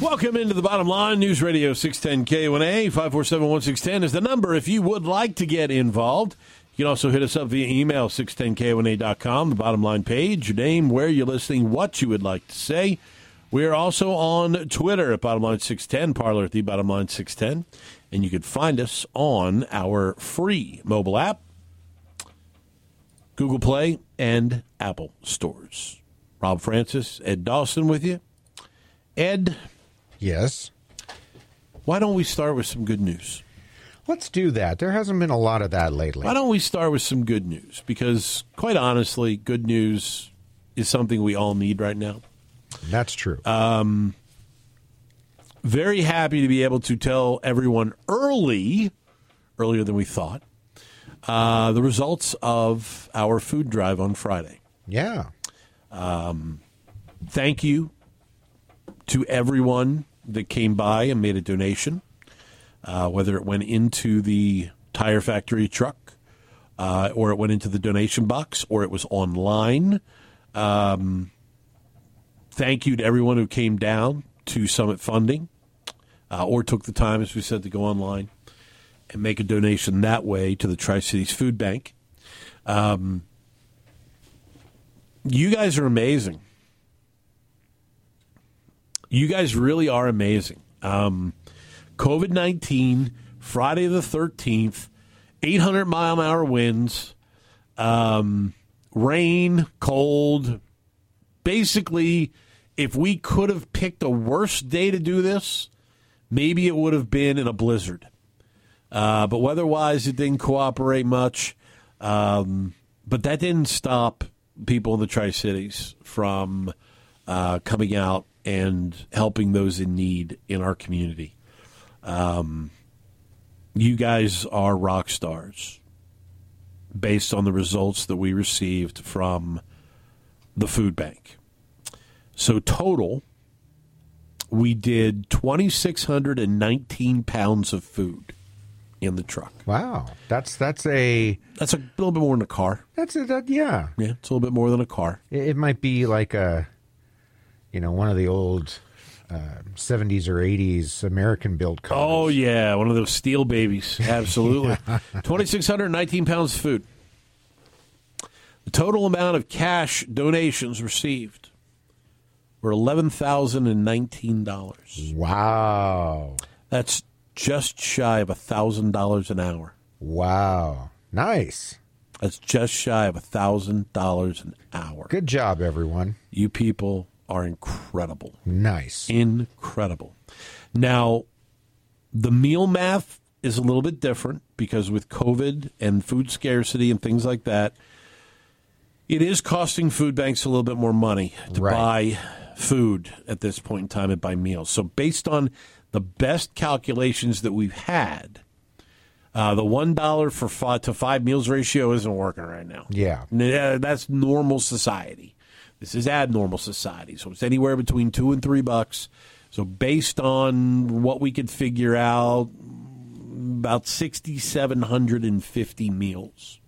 Welcome into the bottom line. News Radio 610 KONA 547 1610 is the number if you would like to get involved. You can also hit us up via email 610KONA.com, the bottom line page, your name, where you're listening, what you would like to say. We are also on Twitter at Bottom Line 610, Parler at the Bottom Line 610. And you can find us on our free mobile app, Google Play, and Apple stores. Robb Francis, Ed Dawson with you. Ed, Yes. why don't we start with some good news? Let's do that. There hasn't been a lot of that lately. Why don't we start with some good news? Because, quite honestly, good news is something we all need right now. That's true. Very happy to be able to tell everyone early, earlier than we thought, uh, the results of our food drive on Friday. yeah. Thank you to everyone that came by and made a donation, uh, whether it went into the tire factory truck, uh, or it went into the donation box, or it was online. Um, thank you to everyone who came down to Summit Funding, uh, or took the time, as we said, to go online and make a donation that way to the Tri Cities Food Bank. Um, you guys are amazing you guys really are amazing. Um, COVID 19, Friday the 13th, 800 mile an hour winds, um, rain, cold. Basically, if we could have picked a worse day to do this, maybe it would have been in a blizzard. Uh, but weather wise, it didn't cooperate much. Um, but that didn't stop people in the Tri Cities from uh, coming out and helping those in need in our community. Um, you guys are rock stars based on the results that we received from the food bank. So, total, we did 2,619 pounds of food in the truck. Wow. That's that's a That's a little bit more than a car. that's a that, yeah. Yeah, it's a little bit more than a car. It, it might be like a you know, one of the old uh, 70s or 80s American built cars. Oh yeah, one of those steel babies. Absolutely. Hundred nineteen pounds of food. The total amount of cash donations received were eleven thousand and nineteen dollars. Wow. That's just shy of a thousand dollars an hour. Wow. Nice. That's just shy of a thousand dollars an hour. Good job everyone. You people are incredible. Nice. incredible. Now, the meal math is a little bit different because with COVID and food scarcity and things like that, it is costing food banks a little bit more money to Right. buy food at this point in time and buy meals. So, based on the best calculations that we've had, uh, the one dollar for five to five meals ratio isn't working right now. Yeah. That's normal society. This is abnormal society. So it's anywhere between two and three bucks. So based on what we could figure out, about sixty seven hundred and fifty meals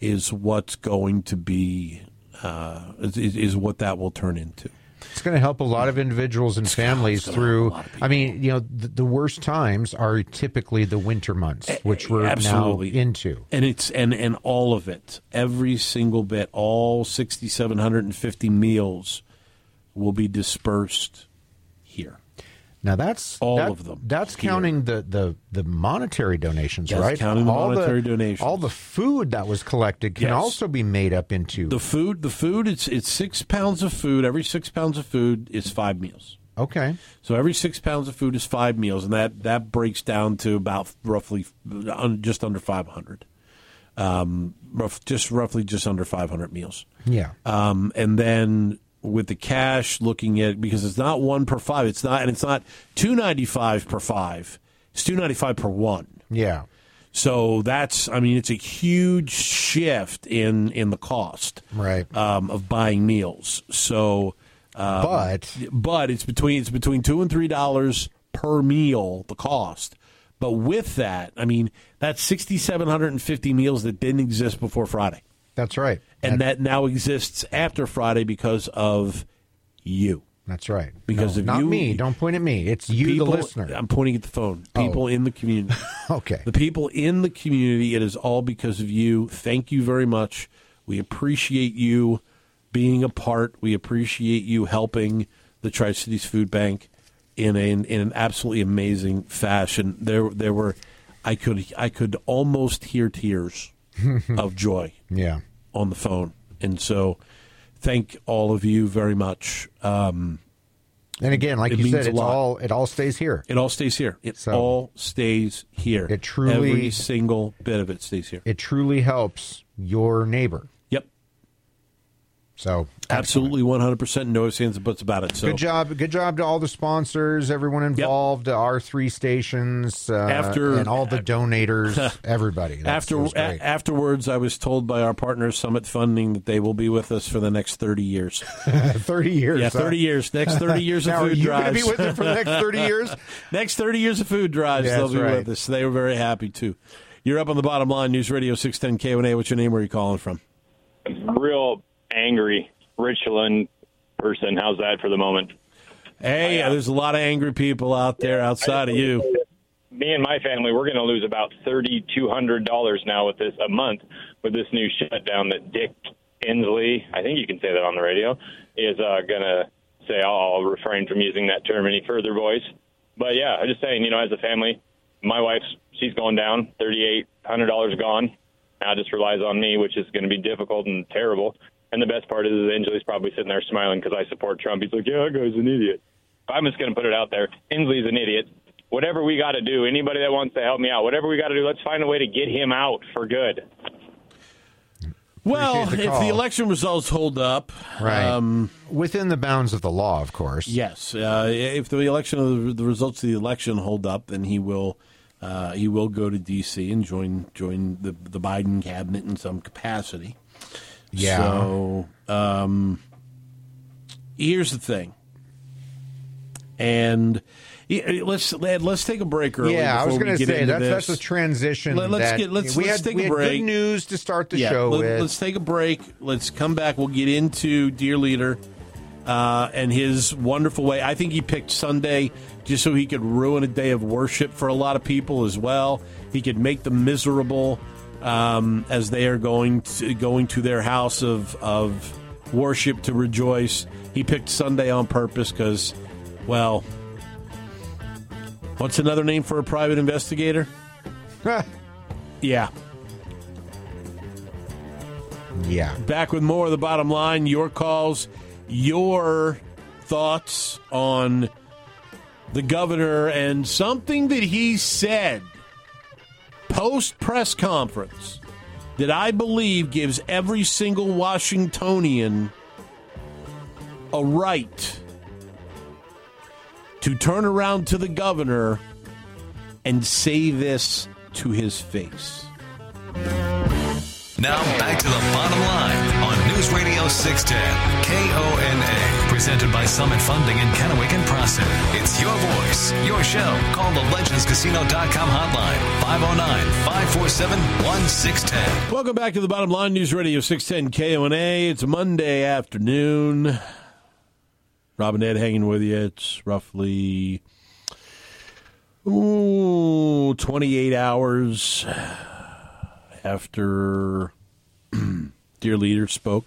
is what's going to be uh, is, is what that will turn into. It's going to help a lot of individuals and families gonna through. I mean, you know, the, the worst times are typically the winter months, which we're Absolutely. now into. and it's and and all of it, every single bit, all sixty seven hundred and fifty meals will be dispersed. Now that's All that- of them That's here. counting the, the, the monetary donations, That's right? counting the all monetary donations. All the food that was collected can Yes. also be made up into. The food, the food, it's it's six pounds of food. Every six pounds of food is five meals. okay, So every six pounds of food is five meals, and that that breaks down to about roughly un, just under five hundred. Um, rough, just roughly just under five hundred meals. yeah, Um, and then with the cash, looking at because it's not one per five. It's not, and it's not two ninety five per five. It's two ninety five per one. yeah, So that's, I mean, it's a huge shift in in the cost Right. um, of buying meals. So, um, but but it's between it's between two and three dollars per meal the cost. But with that, I mean, that's sixty seven hundred and fifty meals that didn't exist before Friday, that's right. and that now exists after Friday because of you. That's right. Because No, of not you- me. Don't point at me. It's you, People- the listener. I'm pointing at the phone. Oh. People Oh. in the community. Okay. The people in the community, it is all because of you. Thank you very much. We appreciate you being a part. We appreciate you helping the Tri Cities Food Bank in a, in an absolutely amazing fashion. There there were I could I could almost hear tears of joy Yeah. On the phone. And so thank all of you very much. Um, And again, like It you said, it's all it all stays here. it all stays here. It So- all stays here. It truly- every single bit of it stays here. It truly helps your neighbor. Yep. So Absolutely, one hundred percent. No ifs, ands, and buts about it. So Good job. Good job to all the sponsors, everyone involved, our three stations, uh, After- and all the donators, everybody. That's, after a- afterwards, I was told by our partners, Summit Funding, that they will be with us for the next thirty years. thirty years. Yeah, huh? thirty years. Next thirty years of Now, are food you going to drives. be with them for the next thirty years? next thirty years of food drives, Yeah, they'll be right. with us. They were very happy too. You're up on the bottom line. News Radio six ten KONA. What's your name? Where are you calling from? real angry Richland person. How's that for the moment? Hey, there's a lot of angry people out there outside of you. Me and my family, we're going to lose about thirty two hundred dollars now with this a month with this new shutdown that Dick Inslee, I think you can say that on the radio, is uh, going to say. I'll, I'll refrain from using that term any further, boys. But yeah, I'm just saying, you know, as a family, my wife's she's going down, thirty eight hundred dollars gone. Now it just relies on me, which is going to be difficult and terrible. And the best part is that Inslee's probably sitting there smiling because I support Trump. He's like, yeah, that guy's an idiot. I'm just going to put it out there. Inslee's an idiot. Whatever we got to do, anybody that wants to help me out, whatever we got to do, let's find a way to get him out for good. Well, the if the election results hold up, Right. Um, Within the bounds of the law, of course. yes, uh, if the election, the results of the election hold up, then he will, uh, he will go to D.C. and join join the the Biden cabinet in some capacity. Yeah. So, um, here's the thing, and let's let's take a break early. Yeah, I was going to say that's that's a transition. Let- let's that get- let's- we let's had take we a break. good news to start the yeah, show let, with. us take a break. Let's come back. We'll get into Dear Leader uh, and his wonderful way. I think he picked Sunday just so he could ruin a day of worship for a lot of people as well. He could make them miserable um, as they are going to, going to their house of of worship to rejoice. He picked Sunday on purpose because, well, what's another name for a private investigator? Yeah. yeah, Back with more of the bottom line, your calls, your thoughts on the governor and something that he said post press conference that I believe gives every single Washingtonian a right to turn around to the governor and say this to his face. Now back to the bottom line on News Radio 610 KONA. Presented by Summit Funding in Kennewick and Prosser. It's your voice, your show. Call the legendscasino.com hotline 509 547 1610. Welcome back to the bottom line, News Radio 610 KONA. It's Monday afternoon. Robin Ed hanging with you. It's roughly ooh, 28 hours after Dear Leader spoke.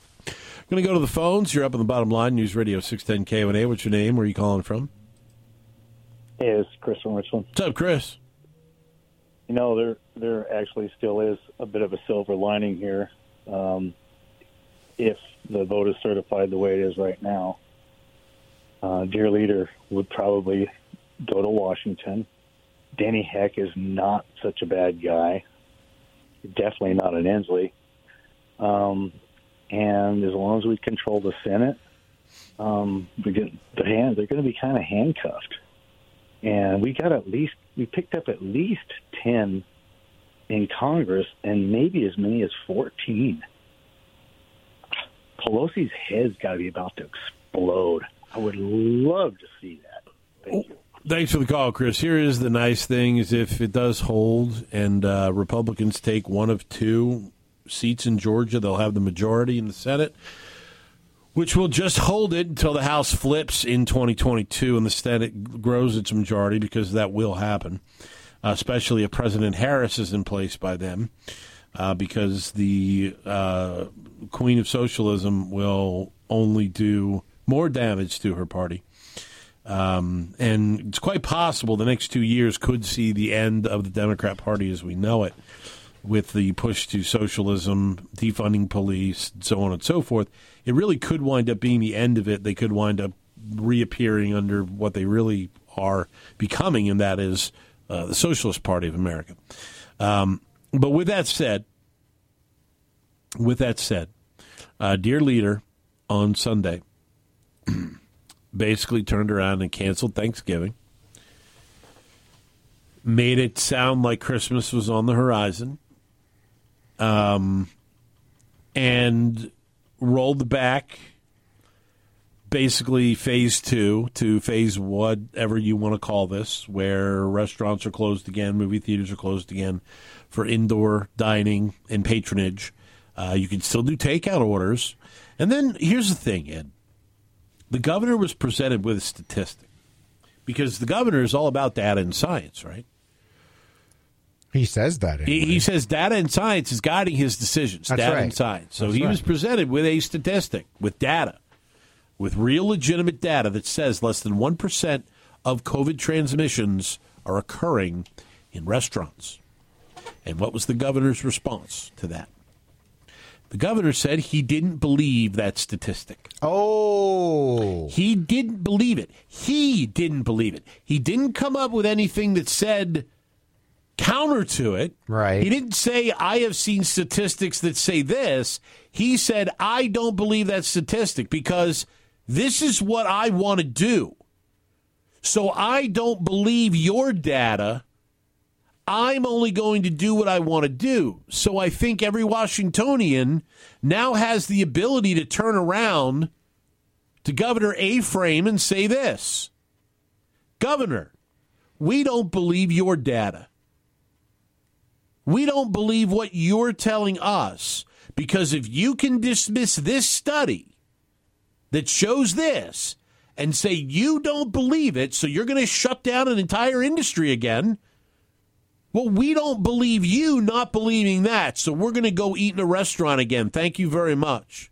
Going to go to the phones. You're up on the bottom line, News Radio 610 KONA. What's your name? Where are you calling from? Hey, it's Chris from Richland. What's up, Chris? You know, there there actually still is a bit of a silver lining here. Um, if the vote is certified the way it is right now, uh, dear leader would probably go to Washington. Denny Heck is not such a bad guy. Definitely not an Inslee. Um, and as long as we control the Senate, um, we get the hand. They're going to be kind of handcuffed and we got at least we picked up at least 10 in Congress and maybe as many as 14. Pelosi's head's got to be about to explode. I would love to see that. Thank you. Thanks for the call, Chris. Here is the nice thing: is if it does hold and uh, Republicans take one of two seats in Georgia, they'll have the majority in the Senate, which will just hold it until the House flips in 2022 and the Senate grows its majority because that will happen, especially if President Harris is in place by then, uh, because the uh, Queen of Socialism will only do more damage to her party. Um, and it's quite possible the next two years could see the end of the Democrat Party as we know it, with the push to socialism, defunding police, so on and so forth. It really could wind up being the end of it. They could wind up reappearing under what they really are becoming, and that is uh, the Socialist Party of America. Um, but with that said, with that said, uh, dear leader, on Sunday basically turned around and canceled Thanksgiving, made it sound like Christmas was on the horizon, um, and rolled back basically phase two to phase whatever you want to call this, where restaurants are closed again, movie theaters are closed again for indoor dining and patronage. Uh, you can still do takeout orders. And then here's the thing, Ed the governor was presented with a statistic because the governor is all about data and science, right? He says that. Anyway. He, he, says data and science is guiding his decisions. That's data right. and science. So That's he right. was presented with a statistic, with data, with real legitimate data that says less than 1% of COVID transmissions are occurring in restaurants. And what was the governor's response to that? The governor said he didn't believe that statistic. Oh, He didn't believe it. He didn't believe it. He didn't come up with anything that said counter to it. Right. He didn't say, I have seen statistics that say this. He said, I don't believe that statistic because this is what I want to do. So I don't believe your data. I'm only going to do what I want to do. So I think every Washingtonian now has the ability to turn around to Governor A. Frame and say this Governor, we don't believe your data. We don't believe what you're telling us because if you can dismiss this study that shows this and say you don't believe it, so you're going to shut down an entire industry again. Well, we don't believe you not believing that, so we're going to go eat in a restaurant again. Thank you very much.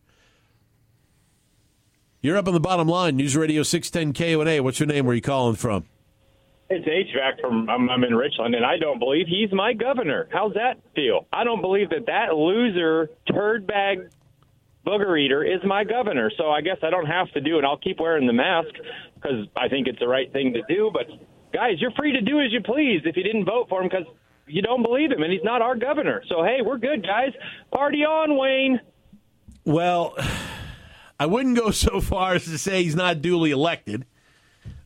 You're up on the bottom line. News Radio 610 KONA. What's your name? Where are you calling from? It's HVAC from I'm, I'm in Richland, and I don't believe he's my governor. How's that feel? I don't believe that that loser turd bag booger eater is my governor. So I guess I don't have to do it. I'll keep wearing the mask because I think it's the right thing to do. But guys, you're free to do as you please if you didn't vote for him because you don't believe him and he's not our governor. So hey, we're good, guys. Party on, Wayne. Well, I wouldn't go so far as to say he's not duly elected,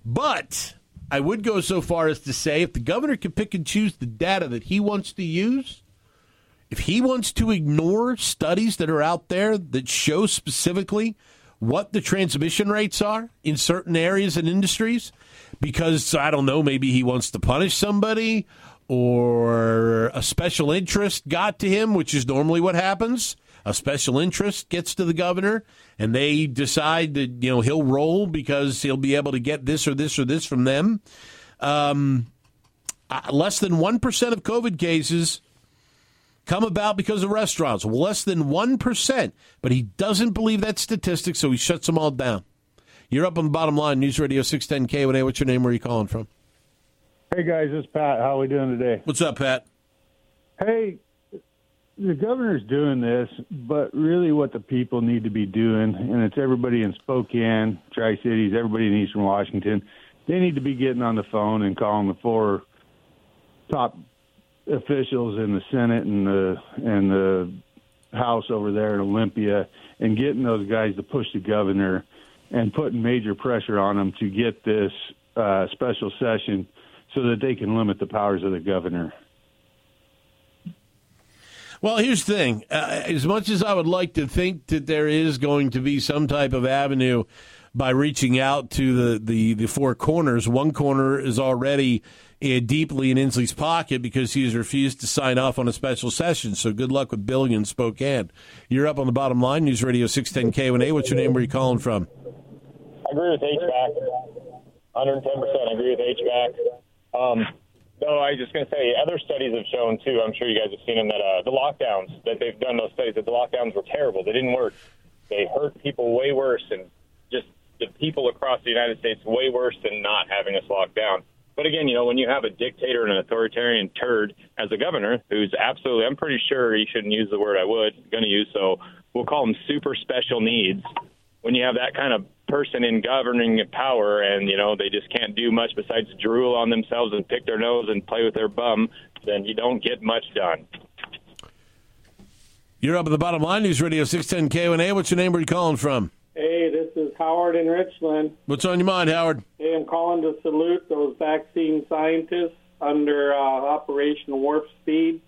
but I would go so far as to say if the governor can pick and choose the data that he wants to use, if he wants to ignore studies that are out there that show specifically what the transmission rates are in certain areas and industries, because I don't know, maybe he wants to punish somebody or a special interest got to him, which is normally what happens. A special interest gets to the governor and they decide that, you know, he'll roll because he'll be able to get this or this or this from them. Um, uh, less than 1% of COVID cases come about because of restaurants. Less than 1%. But he doesn't believe that statistic, so he shuts them all down. You're up on the bottom line, News Radio 610 KONA. What's your name? Where are you calling from? Hey guys, it's Pat. How are we doing today? What's up, Pat? Hey, the governor's doing this, but really what the people need to be doing, and it's everybody in Spokane, Tri Cities, everybody in Eastern Washington, they need to be getting on the phone and calling the four top officials in the Senate and the and the House over there in Olympia, and getting those guys to push the governor and putting major pressure on them to get this uh, special session so that they can limit the powers of the governor. Well, here's the thing. Uh, as much as I would like to think that there is going to be some type of avenue by reaching out to the, the, the four corners, one corner is already uh, deeply in Inslee's pocket because he has refused to sign off on a special session. So good luck with Billig in Spokane. You're up on the bottom line, News Radio 610 KONA. What's your name? Where are you calling from? I agree with HVAC. 110% I agree with HVAC. Um, no, I was just going to say, other studies have shown, too, I'm sure you guys have seen them, that uh, the lockdowns, that they've done those studies, that the lockdowns were terrible. They didn't work. They hurt people way worse, and just the people across the United States way worse than not having us locked down. But again, you know, when you have a dictator and an authoritarian turd as a governor, who's absolutely, I'm pretty sure he shouldn't use the word I would, going to use, so we'll call him super special needs. When you have that kind of person in governing power and, you know, they just can't do much besides drool on themselves and pick their nose and play with their bum, then you don't get much done. You're up at the bottom line, News Radio 610 KONA. What's your name? Where are you calling from? Hey, this is Howard in Richland. What's on your mind, Howard? Hey, I'm calling to salute those vaccine scientists under uh, Operation Warp Speed.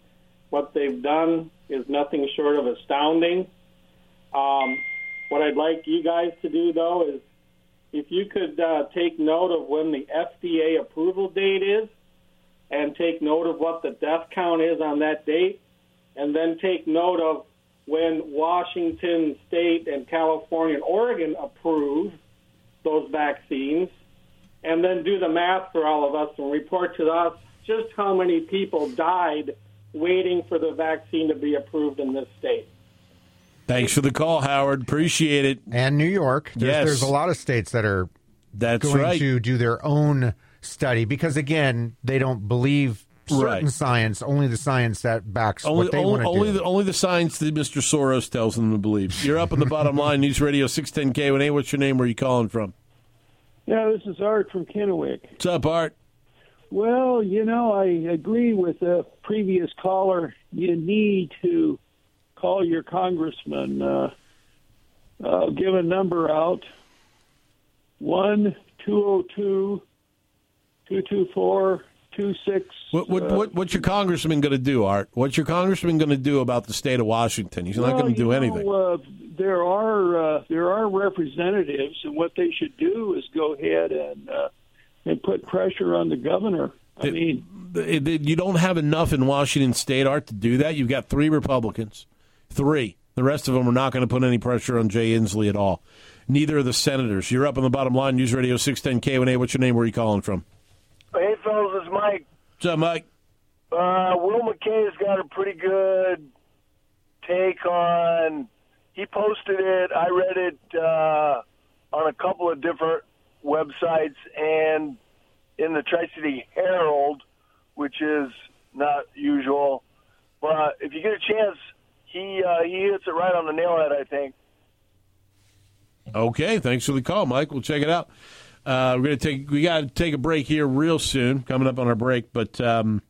What they've done is nothing short of astounding. Um, what I'd like you guys to do, though, is if you could uh, take note of when the FDA approval date is and take note of what the death count is on that date, and then take note of when Washington State and California and Oregon approve those vaccines, and then do the math for all of us and report to us just how many people died waiting for the vaccine to be approved in this state. Thanks for the call, Howard. Appreciate it. And New York. There's, Yes. there's a lot of states that are That's going right. to do their own study because, again, they don't believe certain Right. science, only the science that backs Only, what they only, want to only, do. the, only the science that Mr. Soros tells them to believe. You're up on the bottom line, News Radio 610 KONA. What's your name? Where are you calling from? Yeah, this is Art from Kennewick. What's up, Art? Well, you know, I agree with the previous caller. You need to call your congressman. Uh, uh, give a number out one two zero two two two four two six. What, what, uh, what, what's your congressman going to do, Art? What's your congressman going to do about the state of Washington? He's not going to do know, anything. Uh, there are uh, there are representatives, and what they should do is go ahead and uh, and put pressure on the governor. I It- mean, It- it- you don't have enough in Washington State, Art, to do that. You've got three Republicans, three. The rest of them are not going to put any pressure on Jay Inslee at all. Neither are the senators. You're up on the bottom line, News Radio 610 KONA. What's your name? Where are you calling from? Hey, fellas, it's Mike. What's up, Mike? Uh, Will McKay's got a pretty good take on. He posted it. I read it uh, on a couple of different websites and in the Tri City Herald, which is not usual. But if you get a chance, he uh, he hits it right on the nail head. I think. Okay, thanks for the call, Mike. We'll check it out. Uh, we're gonna take we got to take a break here real soon. Coming up on our break, but um,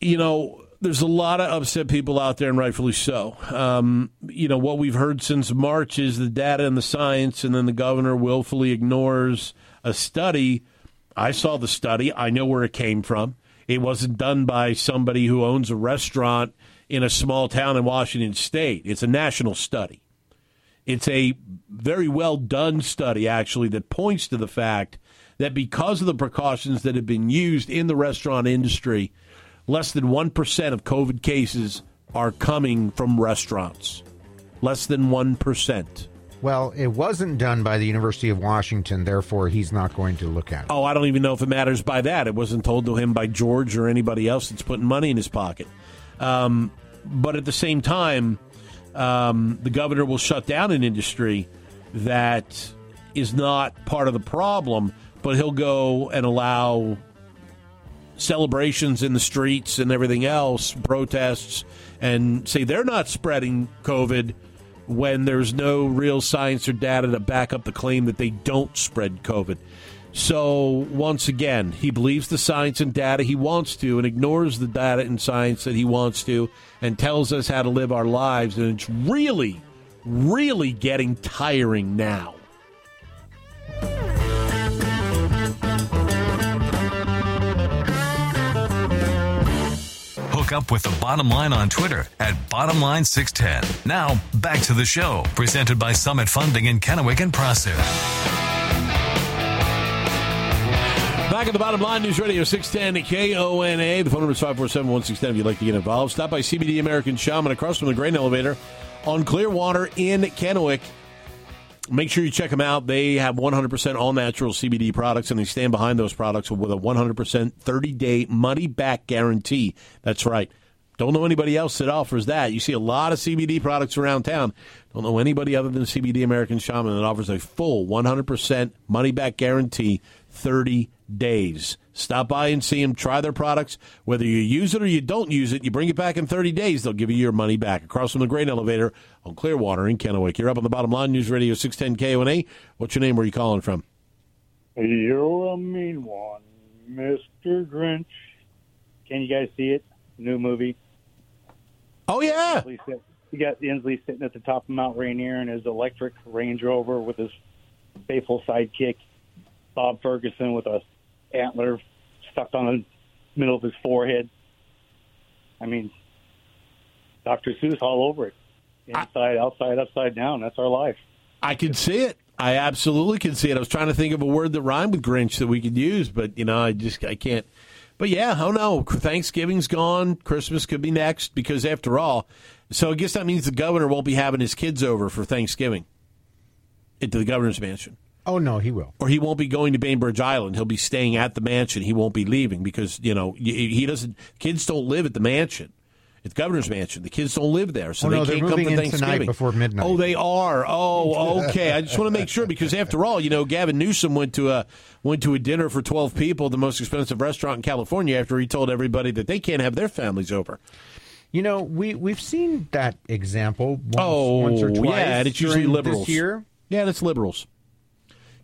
you know, there's a lot of upset people out there, and rightfully so. Um, you know, what we've heard since March is the data and the science, and then the governor willfully ignores a study. I saw the study. I know where it came from. It wasn't done by somebody who owns a restaurant in a small town in Washington State. It's a national study. It's a very well done study, actually, that points to the fact that because of the precautions that have been used in the restaurant industry, less than 1% of COVID cases are coming from restaurants. Less than 1%. well, it wasn't done by the University of Washington, therefore, he's not going to look at it. Oh, I don't even know if it matters by that. It wasn't told to him by George or anybody else that's putting money in his pocket. Um, but at the same time, um, the governor will shut down an industry that is not part of the problem, but he'll go and allow celebrations in the streets and everything else, protests, and say they're not spreading COVID when there's no real science or data to back up the claim that they don't spread COVID. So, once again, he believes the science and data he wants to and ignores the data and science that he wants to and tells us how to live our lives. And it's really, really getting tiring now. Hook up with the bottom line on Twitter at Bottomline610. Now, back to the show, presented by Summit Funding in Kennewick and Prosser. Back at the bottom line, News Radio 610 KONA. The phone number is 547 1610 if you'd like to get involved. Stop by CBD American Shaman across from the grain elevator on Clearwater in Kennewick. Make sure you check them out. They have 100% all natural CBD products, and they stand behind those products with a 100% 30 day money back guarantee. That's right. Don't know anybody else that offers that. You see a lot of CBD products around town. Don't know anybody other than CBD American Shaman that offers a full 100% money back guarantee 30 days. Stop by and see them. Try their products. Whether you use it or you don't use it, you bring it back in 30 days, they'll give you your money back. Across from the grain elevator on Clearwater in Kennewick. You're up on the bottom line. News Radio 610 KONA. What's your name? Where are you calling from? You're a mean one, Mr. Grinch. Can you guys see it? New movie. Oh, yeah. You got Inslee sitting at the top of Mount Rainier in his electric Range Rover with his faithful sidekick, Bob Ferguson, with a antler stuck on the middle of his forehead. I mean, Dr. Seuss all over it. Inside, outside, upside down. That's our life. I can see it. I absolutely can see it. I was trying to think of a word that rhymed with Grinch that we could use, but you know, I just I can't. But yeah, oh no, Thanksgiving's gone. Christmas could be next because after all, so I guess that means the governor won't be having his kids over for Thanksgiving into the governor's mansion. Oh no, he will. Or he won't be going to Bainbridge Island. He'll be staying at the mansion. He won't be leaving because you know he doesn't. Kids don't live at the mansion. It's governor's mansion. The kids don't live there, so oh, they no, can't come for Thanksgiving before midnight. Oh, they are. Oh, okay. I just want to make sure because after all, you know, Gavin Newsom went to a went to a dinner for twelve people, the most expensive restaurant in California, after he told everybody that they can't have their families over. You know, we we've seen that example. Once, oh, once or oh, twice yeah, and it's usually liberals. This year. Yeah, that's liberals.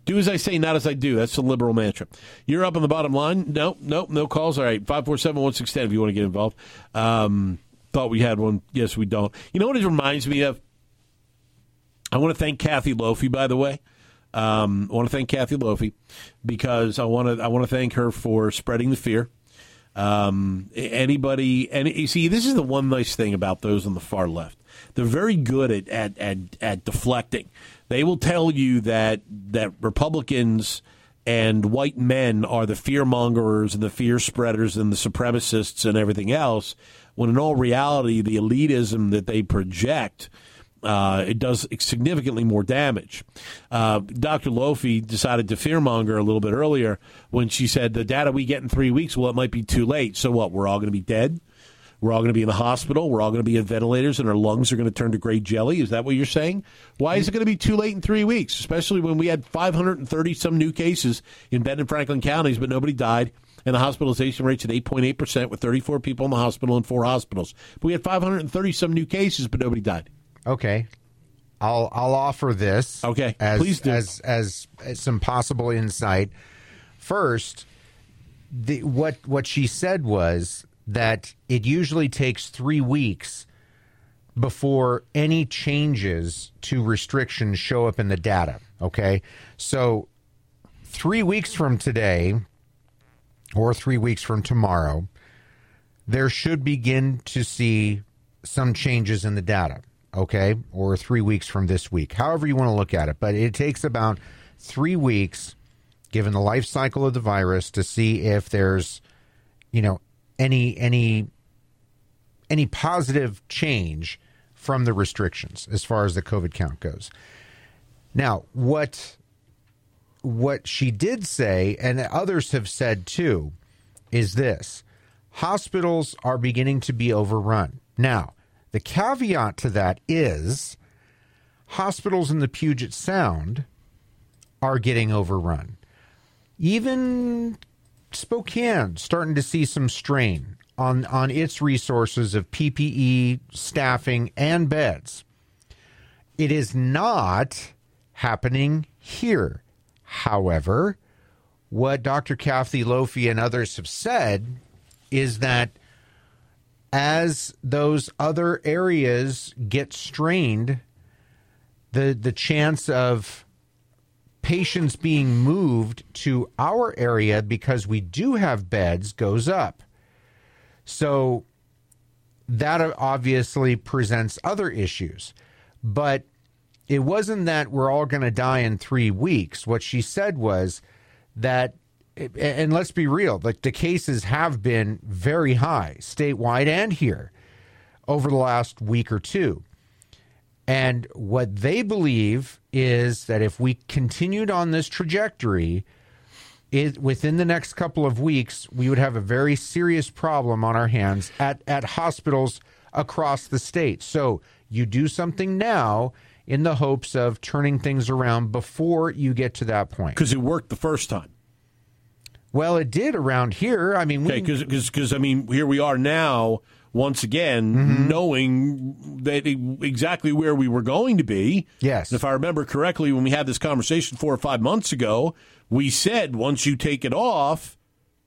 Do as I say, not as I do. That's the liberal mantra. You're up on the bottom line. Nope, nope, no calls. All right, 547 1610 if you want to get involved. Um, thought we had one. Yes, we don't. You know what it reminds me of? I want to thank Kathy Lofy, by the way. Um, I want to thank Kathy Lofy because I want to I want to thank her for spreading the fear. Um, anybody, and you see, this is the one nice thing about those on the far left. They're very good at at, at, at deflecting. They will tell you that that Republicans and white men are the fear mongers and the fear spreaders and the supremacists and everything else, when in all reality, the elitism that they project. Uh, it does significantly more damage. Uh, Dr. Lofy decided to fearmonger a little bit earlier when she said the data we get in three weeks, well, it might be too late. So what? We're all going to be dead. We're all going to be in the hospital. We're all going to be in ventilators, and our lungs are going to turn to gray jelly. Is that what you're saying? Why is it going to be too late in three weeks? Especially when we had 530 some new cases in Benton and Franklin counties, but nobody died, and the hospitalization rate's at 8.8 percent, with 34 people in the hospital in four hospitals. But we had 530 some new cases, but nobody died. Okay. I'll I'll offer this. Okay, as, please do. As, as as some possible insight. First, the what what she said was that it usually takes three weeks before any changes to restrictions show up in the data. Okay, so three weeks from today, or three weeks from tomorrow, there should begin to see some changes in the data okay, or three weeks from this week, however you want to look at it. But it takes about three weeks, given the life cycle of the virus, to see if there's, you know, any any any positive change from the restrictions as far as the COVID count goes. Now, what what she did say, and others have said too, is this: hospitals are beginning to be overrun now. The caveat to that is hospitals in the Puget Sound are getting overrun. Even Spokane starting to see some strain on, on its resources of PPE, staffing, and beds. It is not happening here. However, what Dr. Kathy Lofy and others have said is that as those other areas get strained, the the chance of patients being moved to our area because we do have beds goes up. So that obviously presents other issues. But it wasn't that we're all going to die in three weeks. What she said was that, and let's be real, like the cases have been very high statewide and here over the last week or two. And what they believe is that if we continued on this trajectory, it, within the next couple of weeks, we would have a very serious problem on our hands at, at hospitals across the state. So you do something now in the hopes of turning things around before you get to that point. Because it worked the first time. Well, it did around here. I mean, okay, because I mean, here we are now once again, mm-hmm. knowing that exactly where we were going to be. Yes. And if I remember correctly, when we had this conversation four or five months ago, we said once you take it off,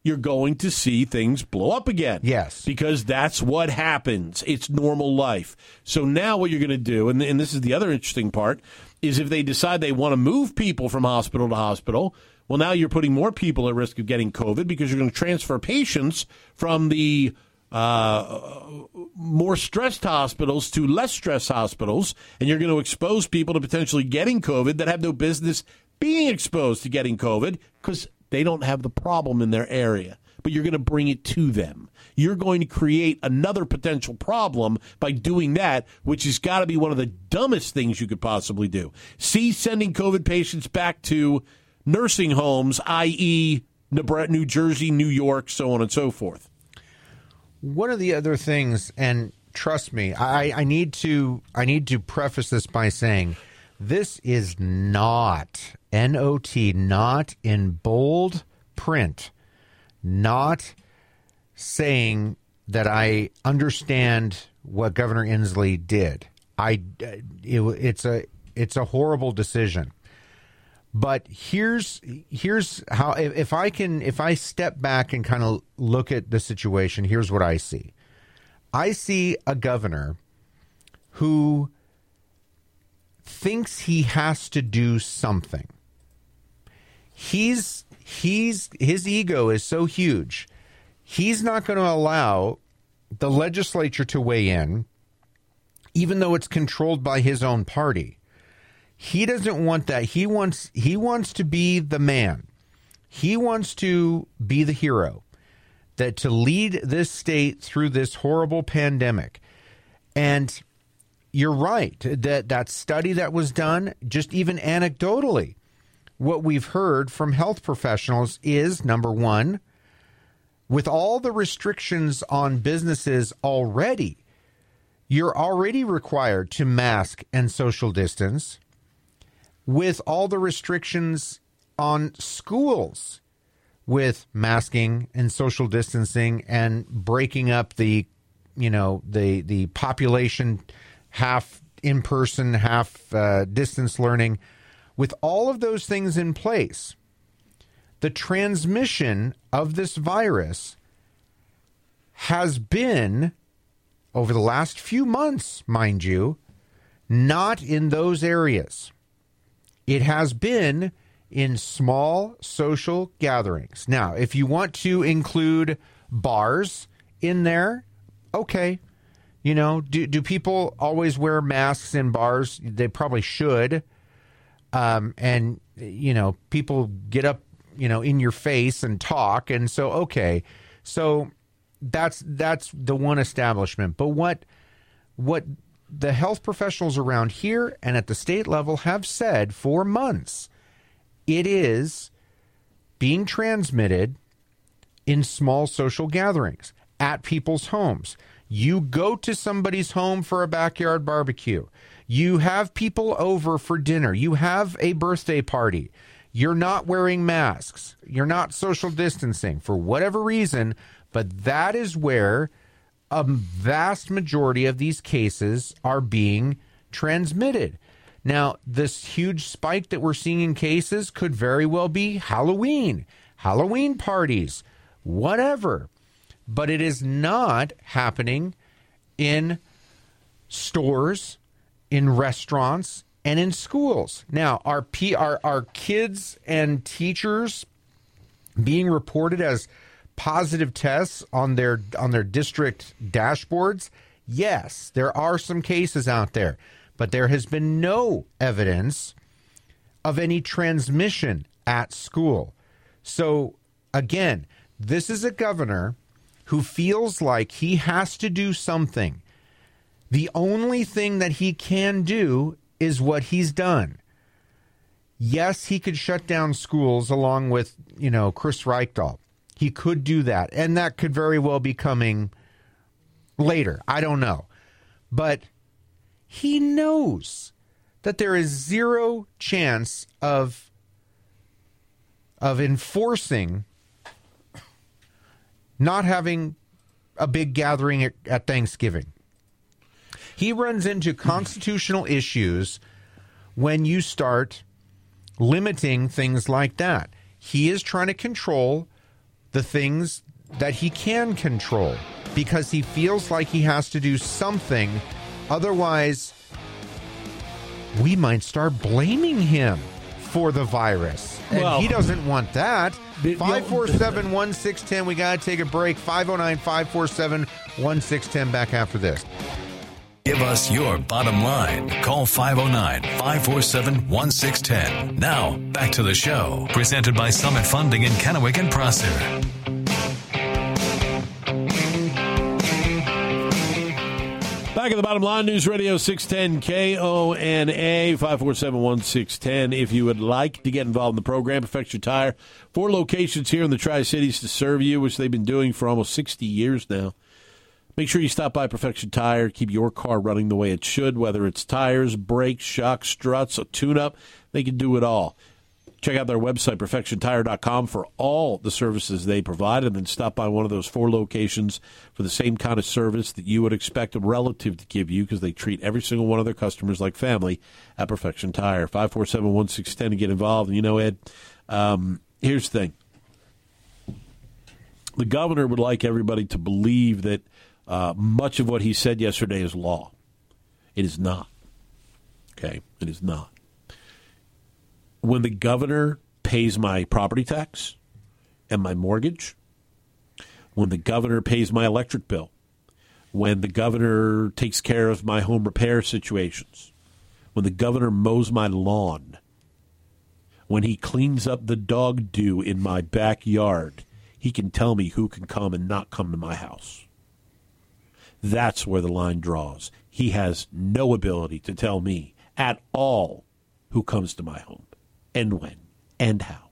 you're going to see things blow up again. Yes. Because that's what happens. It's normal life. So now what you're going to do, and, and this is the other interesting part, is if they decide they want to move people from hospital to hospital, well, now you're putting more people at risk of getting COVID because you're going to transfer patients from the uh, more stressed hospitals to less stressed hospitals, and you're going to expose people to potentially getting COVID that have no business being exposed to getting COVID because they don't have the problem in their area. But you're going to bring it to them. You're going to create another potential problem by doing that, which has got to be one of the dumbest things you could possibly do. See, sending COVID patients back to nursing homes, i.e., New Jersey, New York, so on and so forth. One of the other things, and trust me, I, I need to I need to preface this by saying this is not N O T, not in bold print, not saying that I understand what Governor Inslee did. I it, it's a it's a horrible decision. But here's here's how if I can if I step back and kind of look at the situation, here's what I see. I see a governor who thinks he has to do something. He's he's his ego is so huge. He's not going to allow the legislature to weigh in even though it's controlled by his own party. He doesn't want that. He wants he wants to be the man. He wants to be the hero that to lead this state through this horrible pandemic. And you're right that that study that was done, just even anecdotally, what we've heard from health professionals is number one, with all the restrictions on businesses already, you're already required to mask and social distance with all the restrictions on schools with masking and social distancing and breaking up the you know the the population half in person half uh, distance learning. With all of those things in place the transmission of this virus has been over the last few months mind you not in those areas it has been in small social gatherings. Now, if you want to include bars in there, okay. You know, do do people always wear masks in bars? They probably should. Um, and you know, people get up, you know, in your face and talk, and so okay, so that's that's the one establishment. But what what the health professionals around here and at the state level have said for months it is being transmitted in small social gatherings at people's homes. You go to somebody's home for a backyard barbecue. You have people over for dinner. You have a birthday party. You're not wearing masks. You're not social distancing for whatever reason, but that is where a vast majority of these cases are being transmitted. Now, this huge spike that we're seeing in cases could very well be Halloween, Halloween parties, whatever. But it is not happening in stores, in restaurants, and in schools. Now, are, P- are, are kids and teachers being reported as positive tests on their on their district dashboards? Yes, there are some cases out there, but there has been no evidence of any transmission at school. So, again, this is a governor who feels like he has to do something. The only thing that he can do is what he's done. Yes, he could shut down schools along with, you know, Chris Reykdal. He could do that. And that could very well be coming later. I don't know. But he knows that there is zero chance of of enforcing not having a big gathering at, at Thanksgiving. He runs into constitutional issues when you start limiting things like that. He is trying to control the things that he can control because he feels like he has to do something. Otherwise, we might start blaming him for the virus. And Well- he doesn't want that. The- the- 547 1610. We got to take a break. 509 547 1610. Back after this. Give us your bottom line. Call 509 547 1610. Now, back to the show. Presented by Summit Funding in Kennewick and Prosser. Back at the bottom line, News Radio 610 KONA 547 1610. If you would like to get involved in the program, Perfection Tire, four locations here in the Tri Cities to serve you, which they've been doing for almost 60 years now. Make sure you stop by Perfection Tire, keep your car running the way it should, whether it's tires, brakes, shocks, struts, a tune up, they can do it all. Check out their website, perfectiontire.com, for all the services they provide, and then stop by one of those four locations for the same kind of service that you would expect a relative to give you because they treat every single one of their customers like family at Perfection Tire. 547 1610 to get involved. And you know, Ed, um, here's the thing the governor would like everybody to believe that uh, much of what he said yesterday is law. It is not. Okay? It is not when the governor pays my property tax and my mortgage, when the governor pays my electric bill, when the governor takes care of my home repair situations, when the governor mows my lawn, when he cleans up the dog dew in my backyard, he can tell me who can come and not come to my house. That's where the line draws. He has no ability to tell me at all who comes to my home and when and how.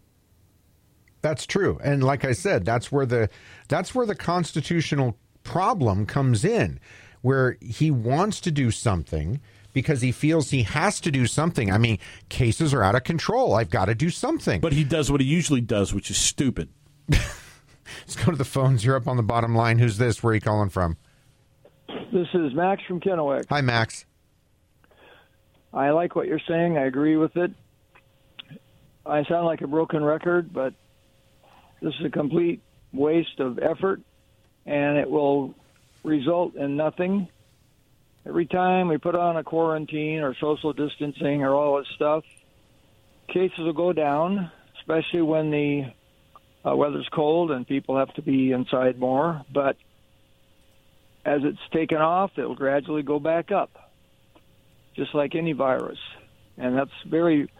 That's true. And like I said, that's where the that's where the constitutional problem comes in, where he wants to do something because he feels he has to do something. I mean, cases are out of control. I've got to do something. But he does what he usually does, which is stupid. Let's go to the phones. You're up on the bottom line. Who's this? Where are you calling from? This is Max from Kennewick. Hi, Max. I like what you're saying. I agree with it. I sound like a broken record, but this is a complete waste of effort, and it will result in nothing. Every time we put on a quarantine or social distancing or all this stuff, cases will go down, especially when the uh, weather's cold and people have to be inside more. But as it's taken off, it will gradually go back up, just like any virus. And that's very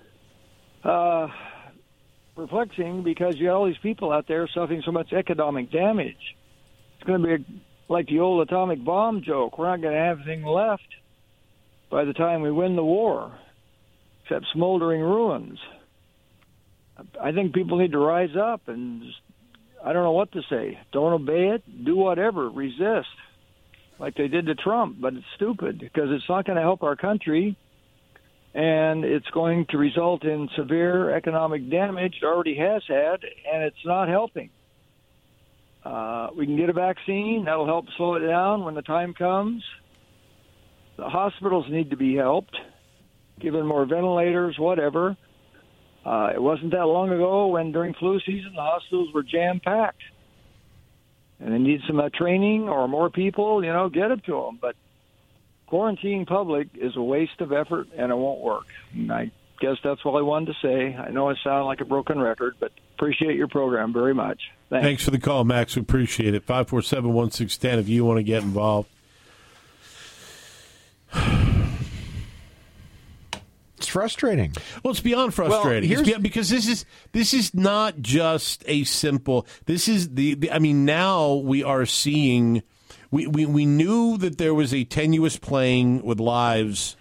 uh, perplexing because you got all these people out there suffering so much economic damage. It's going to be like the old atomic bomb joke. We're not going to have anything left by the time we win the war, except smoldering ruins. I think people need to rise up and just, I don't know what to say. Don't obey it. Do whatever. Resist, like they did to Trump. But it's stupid because it's not going to help our country, and it's going to result in severe economic damage. It already has had, and it's not helping. Uh, we can get a vaccine that'll help slow it down when the time comes. The hospitals need to be helped, given more ventilators, whatever. Uh, it wasn't that long ago when during flu season the hospitals were jam packed, and they need some uh, training or more people. You know, get it to them. But quarantining public is a waste of effort, and it won't work. And I guess that's all I wanted to say. I know I sound like a broken record, but appreciate your program very much. Thanks. Thanks for the call, Max. We appreciate it. 547 1610 if you want to get involved. Frustrating. Well, it's beyond frustrating. here's- it's beyond, because this is this is not just a simple. This is the, the. I mean, now we are seeing. We, we we knew that there was a tenuous playing with lives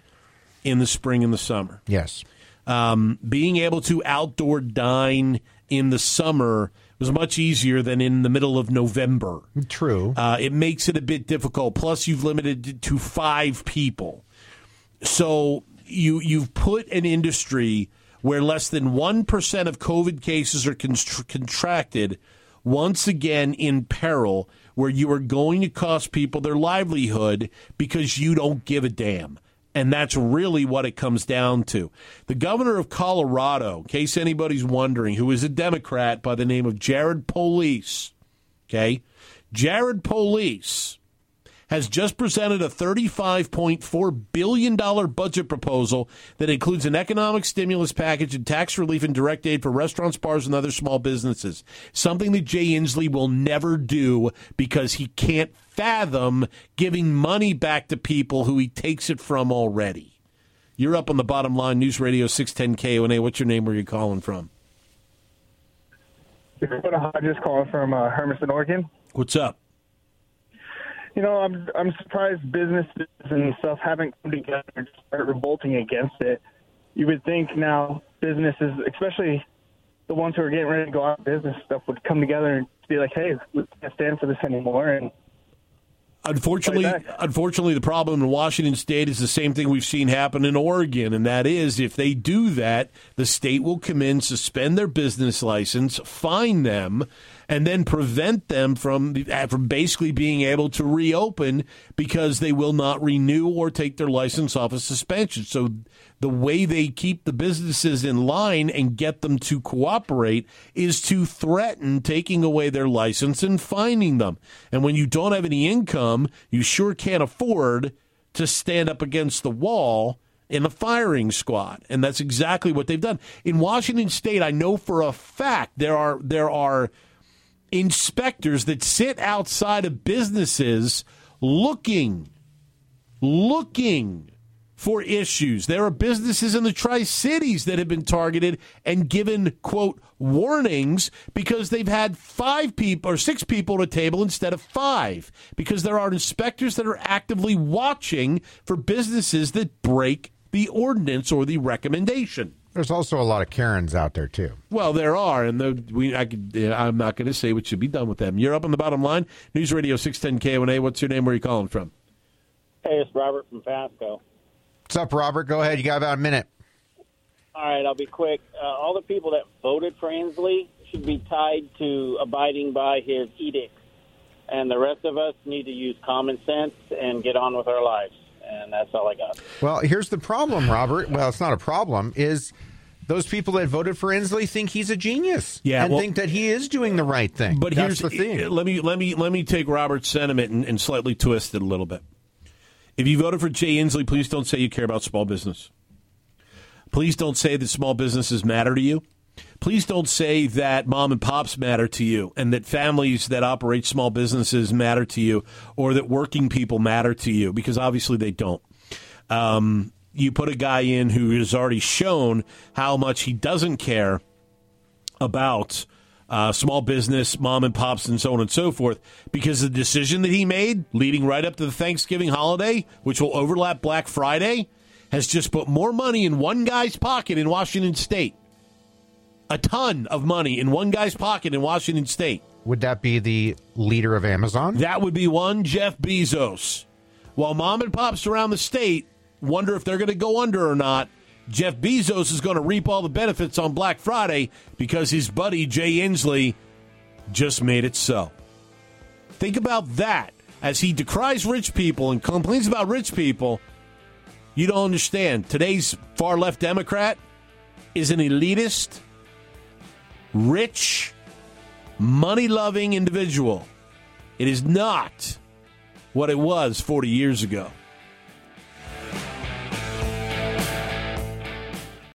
in the spring and the summer. Yes. Um, being able to outdoor dine in the summer was much easier than in the middle of November. True. Uh, it makes it a bit difficult. Plus, you've limited it to five people. So you you've put an industry where less than one percent of COVID cases are constr- contracted once again in peril, where you are going to cost people their livelihood because you don't give a damn. And that's really what it comes down to. The governor of Colorado, in case anybody's wondering, who is a Democrat by the name of Jared Polis, okay? Jared Polis has just presented a $35.4 billion budget proposal that includes an economic stimulus package and tax relief and direct aid for restaurants, bars, and other small businesses. Something that Jay Inslee will never do because he can't fathom giving money back to people who he takes it from already. You're up on the bottom line, News Radio 610 KONA. What's your name? Where are you calling from? Dakota Hodges calling from uh, Hermiston, Oregon. What's up? You know, I'm I'm surprised businesses and stuff haven't come together and start revolting against it. You would think now businesses, especially the ones who are getting ready to go out of business, stuff would come together and be like, "Hey, we can't stand for this anymore." And Unfortunately, unfortunately, the problem in Washington State is the same thing we've seen happen in Oregon, and that is if they do that, the state will come in, suspend their business license, fine them, and then prevent them from uh, from basically being able to reopen because they will not renew or take their license off of suspension. So the way they keep the businesses in line and get them to cooperate is to threaten taking away their license and fining them. And when you don't have any income, you sure can't afford to stand up against the wall in a firing squad. And that's exactly what they've done. In Washington state, I know for a fact there are there are inspectors that sit outside of businesses looking looking for issues. There are businesses in the Tri Cities that have been targeted and given, quote, warnings because they've had five people or six people at a table instead of five because there are inspectors that are actively watching for businesses that break the ordinance or the recommendation. There's also a lot of Karens out there too. Well, there are, and the, we. I, I'm not going to say what should be done with them. You're up on the bottom line. News Radio 610 KONA. What's your name? Where are you calling from? Hey, it's Robert from Pasco. What's up, Robert? Go ahead. You got about a minute. All right, I'll be quick. Uh, all the people that voted for Inslee should be tied to abiding by his edicts, and the rest of us need to use common sense and get on with our lives. And that's all I got. Well, here's the problem, Robert. Well, it's not a problem. Is those people that voted for Inslee think he's a genius? Yeah, and well- think that he is doing the right thing. But That's here's the thing. Let me let me let me take Robert's sentiment and, and slightly twist it a little bit. If you voted for Jay Inslee, please don't say you care about small business. Please don't say that small businesses matter to you. Please don't say that mom and pops matter to you and that families that operate small businesses matter to you or that working people matter to you because obviously they don't. Um, you put a guy in who has already shown how much he doesn't care about uh, small business, mom and pops, and so on and so forth, because the decision that he made leading right up to the Thanksgiving holiday, which will overlap Black Friday, has just put more money in one guy's pocket in Washington State. A ton of money in one guy's pocket in Washington State. Would that be the leader of Amazon? That would be one Jeff Bezos. While mom and pops around the state wonder if they're going to go under or not, Jeff Bezos is going to reap all the benefits on Black Friday because his buddy Jay Inslee just made it so. Think about that as he decries rich people and complains about rich people. You don't understand. Today's far left Democrat is an elitist, rich, money loving individual. It is not what it was 40 years ago.